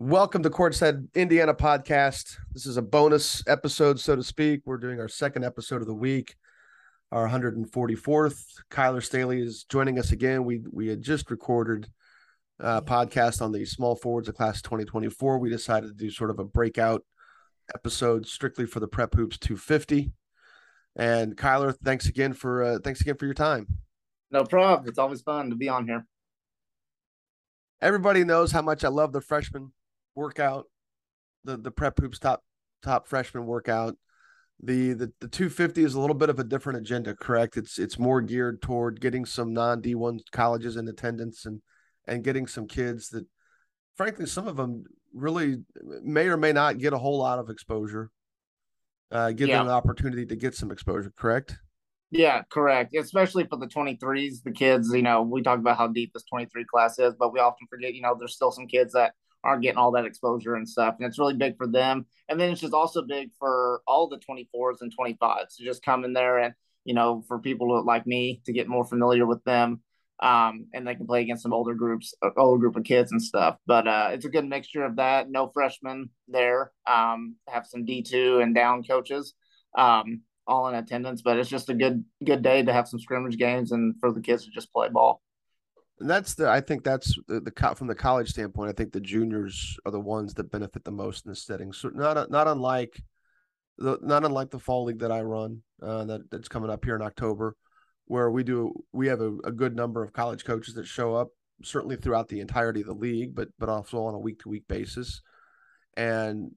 Welcome to Courtside Indiana podcast. This is a bonus episode, so to speak. We're doing our second episode of the week, our 144th. Kyler Staley is joining us again. We we had just recorded a podcast on the small forwards of class 2024. We decided to do sort of a breakout episode strictly for the Prep Hoops 250. And Kyler, thanks again for uh, thanks again for your time. No problem. It's always fun to be on here. Everybody knows how much I love the freshman workout, the the prep hoops top top freshman workout. The the the 250 is a little bit of a different agenda, correct? It's it's more geared toward getting some non D1 colleges in attendance and and getting some kids that frankly some of them really may or may not get a whole lot of exposure. Uh, give yeah. them an opportunity to get some exposure, correct? Yeah, correct. Especially for the 23s, the kids, you know, we talk about how deep this 23 class is, but we often forget, you know, there's still some kids that aren't getting all that exposure and stuff. And it's really big for them. And then it's just also big for all the 24s and 25s to just come in there and, you know, for people like me to get more familiar with them. Um, and they can play against some older groups, uh, older group of kids and stuff. But uh, it's a good mixture of that. No freshmen there. Um, have some D2 and down coaches. Um, all in attendance, but it's just a good good day to have some scrimmage games and for the kids to just play ball. That's the I think that's the, the from the college standpoint. I think the juniors are the ones that benefit the most in this setting. So not not unlike the not unlike the fall league that I run uh, that that's coming up here in October, where we do we have a, a good number of college coaches that show up certainly throughout the entirety of the league, but but also on a week to week basis. And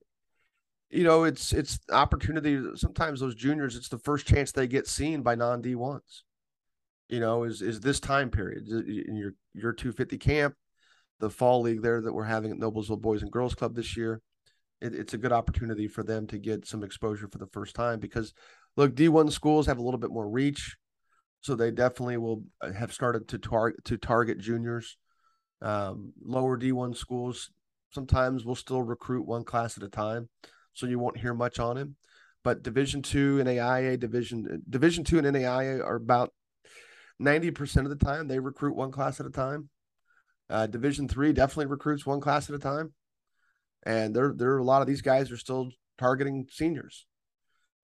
you know, it's it's opportunity. Sometimes those juniors, it's the first chance they get seen by non D ones you know, is is this time period in your your 250 camp, the fall league there that we're having at Noblesville Boys and Girls Club this year. It, it's a good opportunity for them to get some exposure for the first time because, look, D1 schools have a little bit more reach, so they definitely will uh, have started to target to target juniors. Um, lower D1 schools sometimes will still recruit one class at a time, so you won't hear much on him. But Division two and AIA division Division two and NAIA are about 90% of the time they recruit one class at a time. Uh, Division three definitely recruits one class at a time. And there, there are a lot of these guys are still targeting seniors,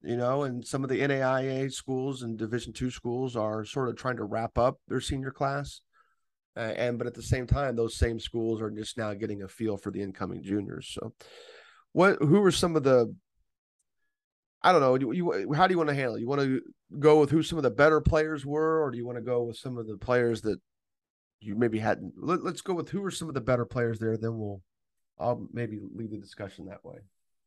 you know, and some of the NAIA schools and Division two schools are sort of trying to wrap up their senior class. Uh, and, but at the same time, those same schools are just now getting a feel for the incoming juniors. So, what, who are some of the I don't know. You, you, how do you want to handle it? You want to go with who some of the better players were, or do you want to go with some of the players that you maybe hadn't? Let, us go with who are some of the better players there. Then we'll, I'll maybe lead the discussion that way.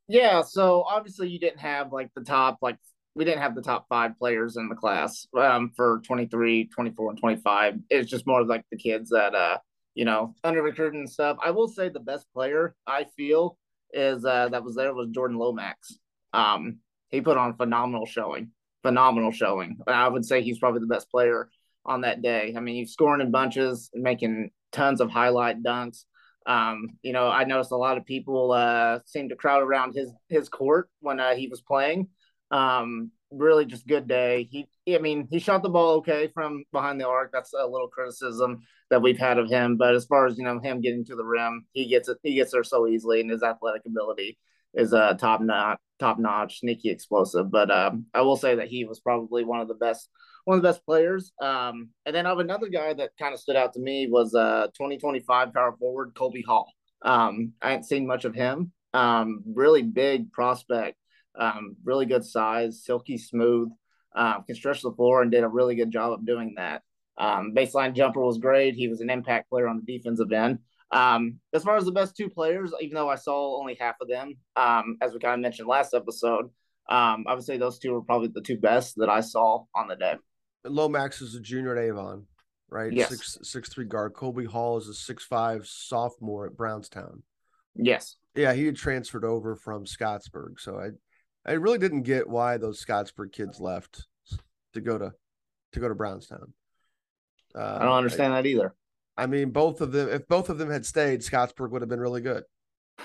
Yeah. So obviously you didn't have like the top, like we didn't have the top five players in the class um, for 23, 24, and 25. It's just more of like the kids that, uh, you know, under recruiting and stuff. I will say the best player I feel is uh, that was there was Jordan Lomax. Um, he put on phenomenal showing. Phenomenal showing. I would say he's probably the best player on that day. I mean, he's scoring in bunches, making tons of highlight dunks. Um, you know, I noticed a lot of people uh, seemed to crowd around his his court when uh, he was playing. Um, really, just good day. He, I mean, he shot the ball okay from behind the arc. That's a little criticism that we've had of him. But as far as you know, him getting to the rim, he gets it. He gets there so easily, and his athletic ability is uh, top notch, top notch, sneaky, explosive. But um, I will say that he was probably one of the best, one of the best players. Um, and then I have another guy that kind of stood out to me was uh 2025 power forward Colby Hall. Um, I hadn't seen much of him. Um, really big prospect, um, really good size, silky smooth, uh, can stretch the floor and did a really good job of doing that. Baseline jumper was great. He was an impact player on the defensive end. Um, as far as the best two players, even though I saw only half of them, um, as we kind of mentioned last episode, um, I would say those two were probably the two best that I saw on the day. Lomax is a junior at Avon, right? Yes. Six six three guard. Colby Hall is a six five sophomore at Brownstown. Yes. Yeah, he had transferred over from Scottsburg, so I I really didn't get why those Scottsburg kids left to go to to go to Brownstown. Uh, I don't understand I, that either. I mean, both of them, if both of them had stayed, Scottsburg would have been really good.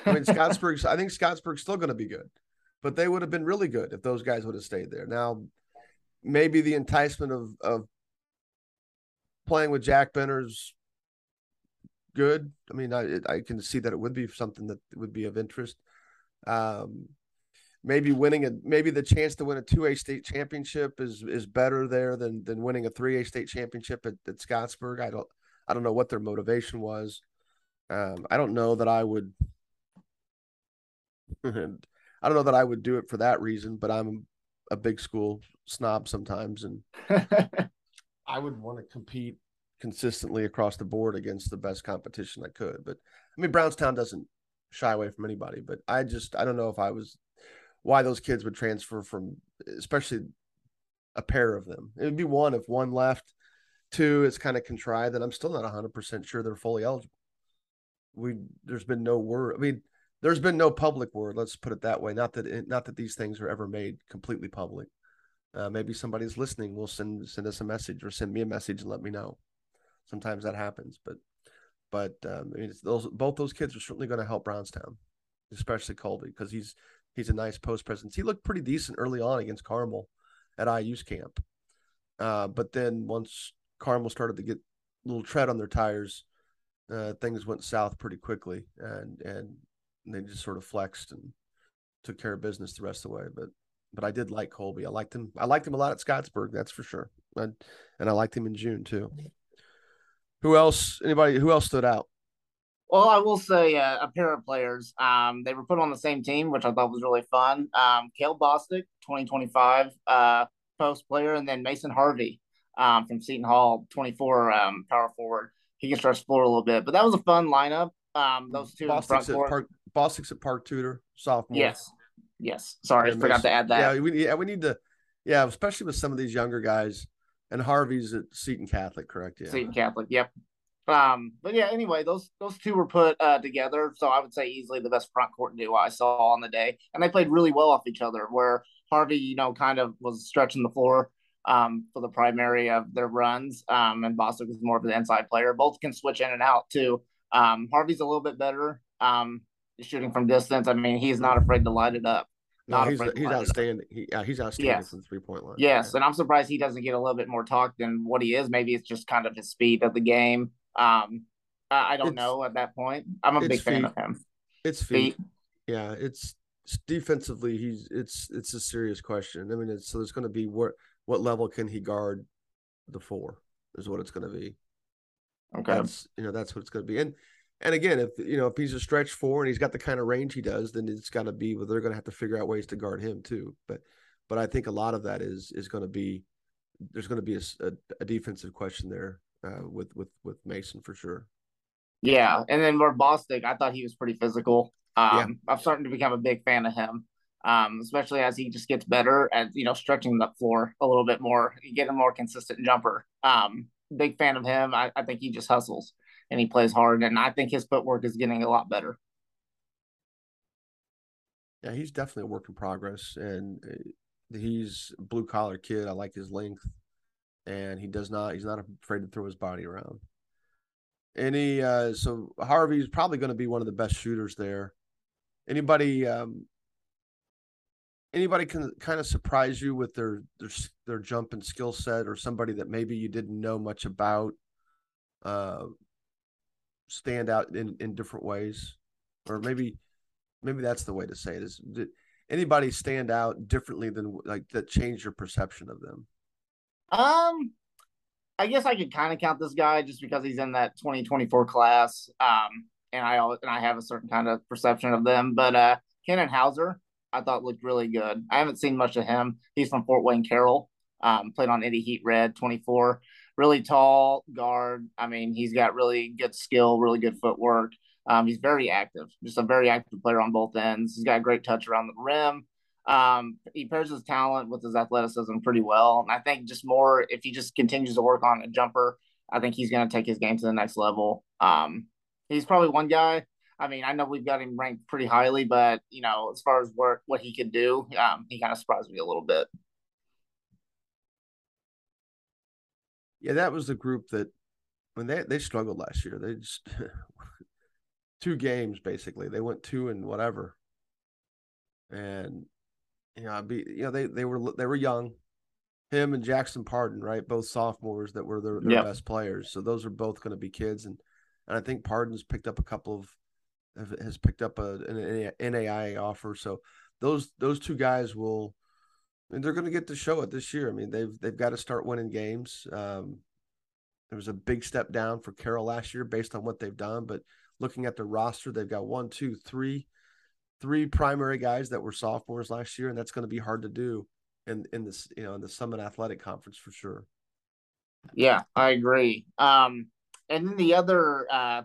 I mean, Scottsburg's, I think Scottsburg's still going to be good, but they would have been really good if those guys would have stayed there. Now, maybe the enticement of, of playing with Jack Benner's good. I mean, I I can see that it would be something that would be of interest. Um, maybe winning a maybe the chance to win a two A state championship is is better there than than winning a three A state championship at, at Scottsburg. I don't I don't know what their motivation was. Um, I don't know that I would. I don't know that I would do it for that reason, but I'm a big school snob sometimes, and I would want to compete consistently across the board against the best competition I could. But I mean, Brownstown doesn't shy away from anybody, but I just I don't know if I was why those kids would transfer from, especially a pair of them. It would be one if one left, two it's kind of contrived, and I'm still not 100 percent sure they're fully eligible. We there's been no word. I mean, there's been no public word. Let's put it that way. Not that it, not that these things are ever made completely public. Uh, maybe somebody's listening will send send us a message or send me a message and let me know. Sometimes that happens, but but um, I mean, those both those kids are certainly going to help Brownstown, especially Colby because he's he's a nice post presence. He looked pretty decent early on against Carmel at IU's camp. Uh, but then once Carmel started to get a little tread on their tires, uh, things went south pretty quickly, and and they just sort of flexed and took care of business the rest of the way. But but I did like Colby. I liked him. I liked him a lot at Scottsburg. That's for sure. And and I liked him in June too. Who else? Anybody? Who else stood out? Well, I will say uh, a pair of players. Um, they were put on the same team, which I thought was really fun. Um, Kale Bostic, 2025 uh, post player, and then Mason Harvey um, from Seton Hall, 24 um, power forward. He can stretch the floor a little bit, but that was a fun lineup. Um, those two Bostic's at Park, Bostic's at Park Tudor, sophomore. Yes, yes. Sorry, I forgot to add that. Yeah, we yeah we need to. Yeah, especially with some of these younger guys. And Harvey's at Seton Catholic, correct? Yeah. Seton Catholic. Yep. Um, but yeah, anyway, those those two were put uh, together, so I would say easily the best front court duo I saw on the day, and they played really well off each other. Where Harvey, you know, kind of was stretching the floor um, for the primary of their runs, um, and Bostic is more of an inside player. Both can switch in and out too. Um, Harvey's a little bit better um, shooting from distance. I mean, he's not afraid to light it up. Not no, he's he's outstanding. He, yeah, he's outstanding yes. from three point line. Yes, yeah. and I'm surprised he doesn't get a little bit more talk than what he is. Maybe it's just kind of his speed of the game. Um, I, don't it's, know at that point. I'm a big fan of him. It's feet. feet. Yeah, it's defensively. He's it's it's a serious question. I mean, it's, so there's going to be what what level can he guard the four is what it's going to be. Okay, that's you know that's what it's going to be. And and again, if you know if he's a stretch four and he's got the kind of range he does, then it's got to be. Well, they're going to have to figure out ways to guard him too. But but I think a lot of that is is going to be there's going to be a, a, a defensive question there uh, with with with Mason for sure. Yeah, and then more Bostic, I thought he was pretty physical. Um, yeah. I'm starting to become a big fan of him, um, especially as he just gets better at you know stretching the floor a little bit more, get a more consistent jumper. Um, big fan of him. I, I think he just hustles and he plays hard, and I think his footwork is getting a lot better. Yeah, he's definitely a work in progress, and uh, he's blue collar kid. I like his length and he does not. He's not afraid to throw his body around. Any uh, so Harvey's probably going to be one of the best shooters there. Anybody um, anybody can kind of surprise you with their their their jump and skill set, or somebody that maybe you didn't know much about, uh, stand out in in different ways, or maybe maybe that's the way to say it is. Did anybody stand out differently than like that changed your perception of them? Um, I guess I could kind of count this guy just because he's in that 2024 class. Um, and I and I have a certain kind of perception of them. But uh, Kenan Hauser, I thought looked really good. I haven't seen much of him. He's from Fort Wayne Carroll. Um, played on Indy Heat Red, 24. Really tall guard. I mean, he's got really good skill, really good footwork. Um, he's very active, just a very active player on both ends. He's got a great touch around the rim. Um, he pairs his talent with his athleticism pretty well. And I think just more if he just continues to work on a jumper, I think he's going to take his game to the next level. Um, he's probably one guy. I mean, I know we've got him ranked pretty highly, but you know, as far as what what he could do, um, he kind of surprised me a little bit. Yeah, that was the group that when they they struggled last year. They just two games basically. They went two and whatever, and you know, I'd be you know they they were they were young. Him and Jackson Pardon, right? Both sophomores that were their, their yep. best players. So those are both going to be kids, and and I think Pardon's picked up a couple of has picked up a an NAIA offer. So those those two guys will, and they're going to get to show it this year. I mean, they've they've got to start winning games. Um, there was a big step down for Carroll last year based on what they've done, but looking at the roster, they've got one, two, three, three primary guys that were sophomores last year, and that's going to be hard to do in in this you know in the Summit Athletic Conference for sure. Yeah, I agree. Um, and then the other uh,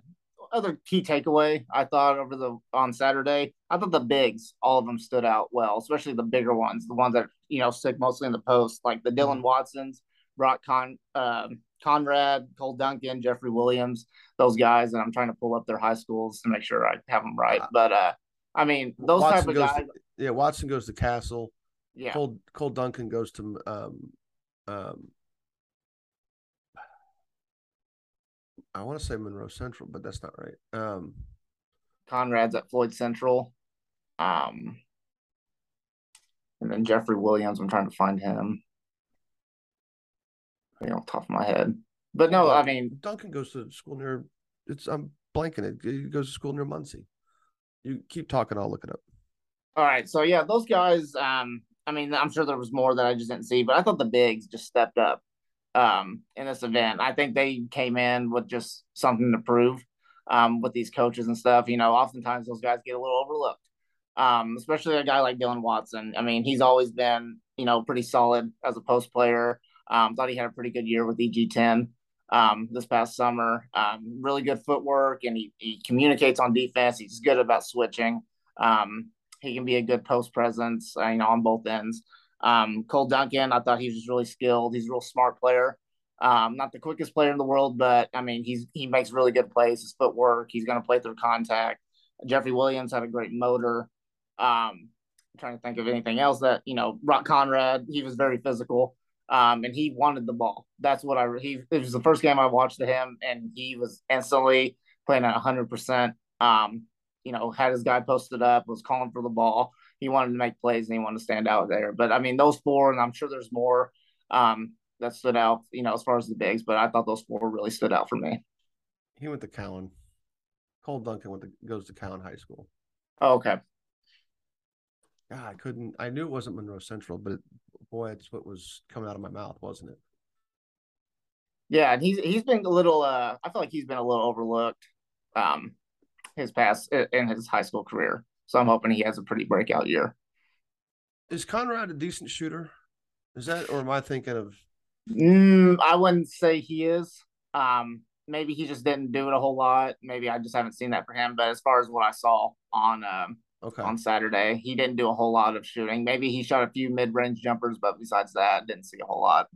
other key takeaway I thought over the on Saturday, I thought the bigs, all of them stood out well, especially the bigger ones, the ones that you know stick mostly in the post, like the Dylan mm-hmm. Watsons, Brock Con, uh, Conrad, Cole Duncan, Jeffrey Williams, those guys, and I'm trying to pull up their high schools to make sure I have them right. But uh, I mean, those Watson type of guys. To, yeah, Watson goes to Castle. Yeah. Cole Cole Duncan goes to um, um, I want to say Monroe Central, but that's not right. Um, Conrad's at Floyd Central. Um, and then Jeffrey Williams, I'm trying to find him. You know, top of my head. But no, Duncan, I mean Duncan goes to school near it's I'm blanking it. He goes to school near Muncie. You keep talking, I'll look it up. All right. So yeah, those guys, um, I mean, I'm sure there was more that I just didn't see, but I thought the bigs just stepped up um, in this event. I think they came in with just something to prove um, with these coaches and stuff. You know, oftentimes those guys get a little overlooked, um, especially a guy like Dylan Watson. I mean, he's always been, you know, pretty solid as a post player. Um, thought he had a pretty good year with EG10 um, this past summer. Um, really good footwork, and he, he communicates on defense. He's good about switching. Um, he can be a good post presence, uh, you know, on both ends. Um, Cole Duncan, I thought he was really skilled. He's a real smart player. Um, not the quickest player in the world, but I mean, he's he makes really good plays. His footwork, he's going to play through contact. Jeffrey Williams had a great motor. Um, I'm trying to think of anything else that you know. Brock Conrad, he was very physical, um, and he wanted the ball. That's what I he. It was the first game I watched him, and he was instantly playing at 100. Um, percent You know, had his guy posted up, was calling for the ball he wanted to make plays and he wanted to stand out there. But I mean, those four, and I'm sure there's more um, that stood out, you know, as far as the bigs. But I thought those four really stood out for me. He went to Cowan. Cole Duncan went to, goes to Cowan High School. Oh, okay. Yeah, I couldn't. I knew it wasn't Monroe Central, but it, boy, it's what was coming out of my mouth, wasn't it? Yeah, and he's he's been a little. uh I feel like he's been a little overlooked. Um, his past in his high school career. So I'm hoping he has a pretty breakout year. Is Conrad a decent shooter? Is that, or am I thinking of? Mm, I wouldn't say he is. Um, maybe he just didn't do it a whole lot. Maybe I just haven't seen that for him. But as far as what I saw on um, okay. on Saturday, he didn't do a whole lot of shooting. Maybe he shot a few mid range jumpers, but besides that, didn't see a whole lot.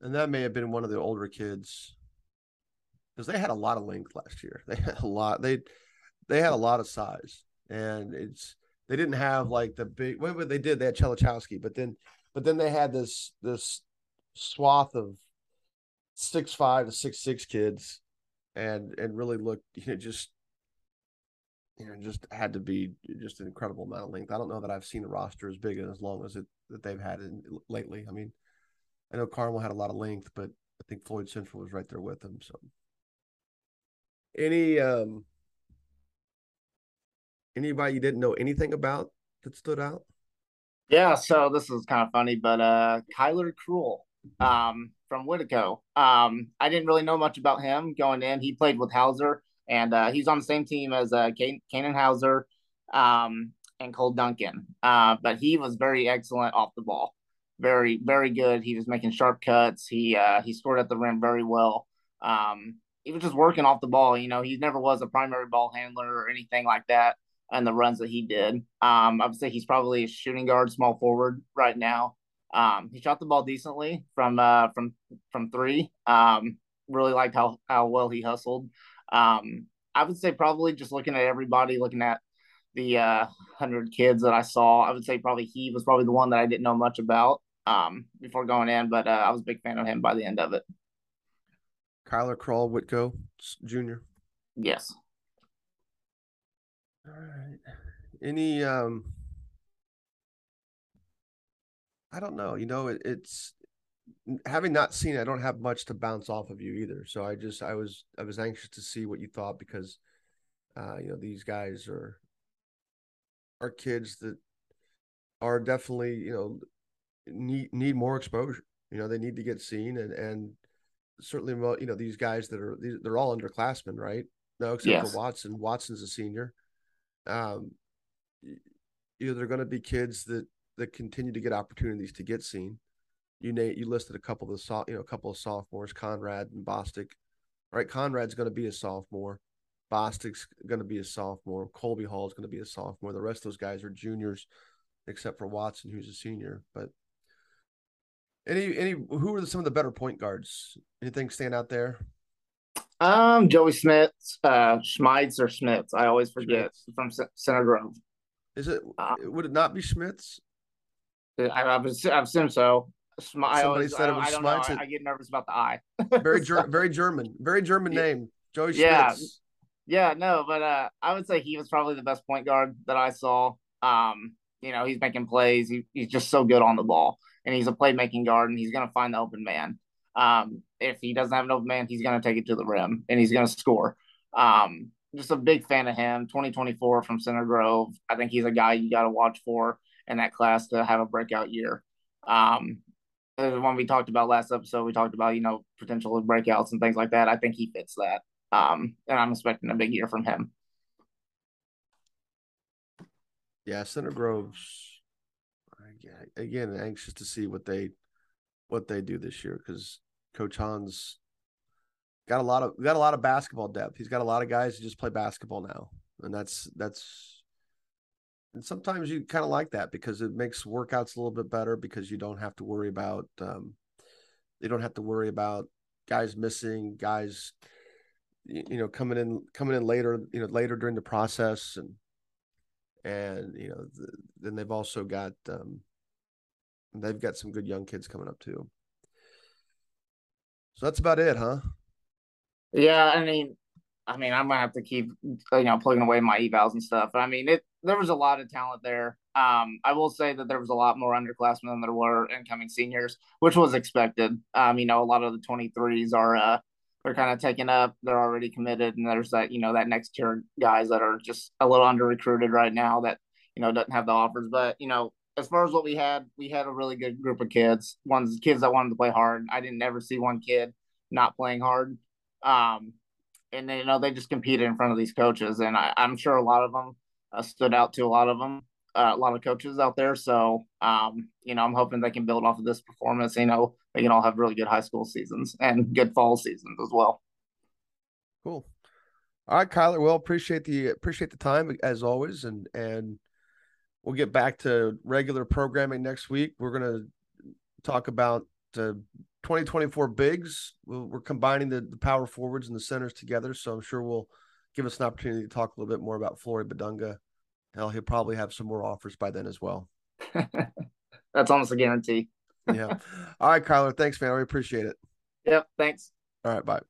And that may have been one of the older kids because they had a lot of length last year. They had a lot. They they had a lot of size and it's they didn't have like the big what they did they had Chelachowski, but then but then they had this this swath of six five to six six kids and and really looked you know just you know just had to be just an incredible amount of length. I don't know that I've seen a roster as big and as long as it that they've had in, lately. I mean, I know Carmel had a lot of length, but I think Floyd Central was right there with them. So any um Anybody you didn't know anything about that stood out? Yeah, so this is kind of funny, but uh Kyler Cruel um from Whitko. Um I didn't really know much about him going in. He played with Hauser and uh he's on the same team as uh Kanan Hauser um and Cole Duncan. Uh but he was very excellent off the ball. Very very good. He was making sharp cuts. He uh he scored at the rim very well. Um he was just working off the ball, you know, he never was a primary ball handler or anything like that and the runs that he did. Um, I would say he's probably a shooting guard, small forward right now. Um, he shot the ball decently from uh, from from three. Um, really liked how how well he hustled. Um, I would say probably just looking at everybody, looking at the uh, hundred kids that I saw, I would say probably he was probably the one that I didn't know much about um, before going in, but uh, I was a big fan of him by the end of it. Kyler Crawl Whitko Jr. Yes. All right. Any um I don't know, you know, it, it's having not seen it, I don't have much to bounce off of you either. So I just I was I was anxious to see what you thought because uh, you know these guys are are kids that are definitely you know need need more exposure. You know they need to get seen and and certainly you know these guys that are they're all underclassmen, right? No, except yes. for Watson. Watson's a senior. Um, you know they're going to be kids that that continue to get opportunities to get seen. You name you listed a couple of the you know a couple of sophomores, Conrad and Bostic. Right, Conrad's going to be a sophomore. Bostic's going to be a sophomore. Colby Hall is going to be a sophomore. The rest of those guys are juniors, except for Watson, who's a senior. But any any who are some of the better point guards? Anything stand out there? Um, Joey Smith, uh, Schmides or Smiths. I always forget Schmitz. from C- Center Grove. Is it? Uh, would it not be Schmitz? I, I, I assume so. Sm- Somebody always, said it was I, I don't know. I, I, get nervous about the I. very ger- very German, very German name. Joey Schmitz. Yeah, yeah, no, but uh, I would say he was probably the best point guard that I saw. Um, you know, he's making plays. He, he's just so good on the ball, and he's a playmaking guard, and he's going to find the open man. Um, if he doesn't have an open man, he's going to take it to the rim, and he's going to score. Um, just a big fan of him. 2024 from Center Grove. I think he's a guy you got to watch for in that class to have a breakout year. Um, when we talked about last episode, we talked about you know potential breakouts and things like that. I think he fits that. Um, and I'm expecting a big year from him. Yeah, Center Grove's again anxious to see what they what they do this year because Coach Hahn's got a lot of got a lot of basketball depth. He's got a lot of guys who just play basketball now, and that's that's and sometimes you kind of like that because it makes workouts a little bit better because you don't have to worry about um, you don't have to worry about guys missing guys you know coming in coming in later you know later during the process and and you know the, then they've also got um they've got some good young kids coming up too so that's about it huh yeah i mean i mean i'm gonna have to keep you know plugging away my evals and stuff but i mean it there was a lot of talent there um i will say that there was a lot more underclassmen than there were incoming seniors which was expected um you know a lot of the 23s are uh they're kind of taken up. They're already committed, and there's that you know that next tier guys that are just a little under recruited right now that you know doesn't have the offers. But you know, as far as what we had, we had a really good group of kids. One's kids that wanted to play hard. I didn't ever see one kid not playing hard. Um, and then, you know they just competed in front of these coaches, and I, am sure a lot of them uh, stood out to a lot of them uh, a lot of coaches out there. So, um, you know, I'm hoping they can build off of this performance. You know, they can all have really good high school seasons and good fall seasons as well. Cool. All right, Kyler. Well, appreciate the appreciate the time as always, and and we'll get back to regular programming next week. We're gonna talk about the 2024 bigs. we are combining the, the power forwards and the centers together, so I'm sure we'll give us an opportunity to talk a little bit more about Flory Bidunga Hell, he'll probably have some more offers by then as well. That's almost a guarantee. yeah. All right, Kyler. Thanks, man. We appreciate it. Yep. Thanks. All right. Bye.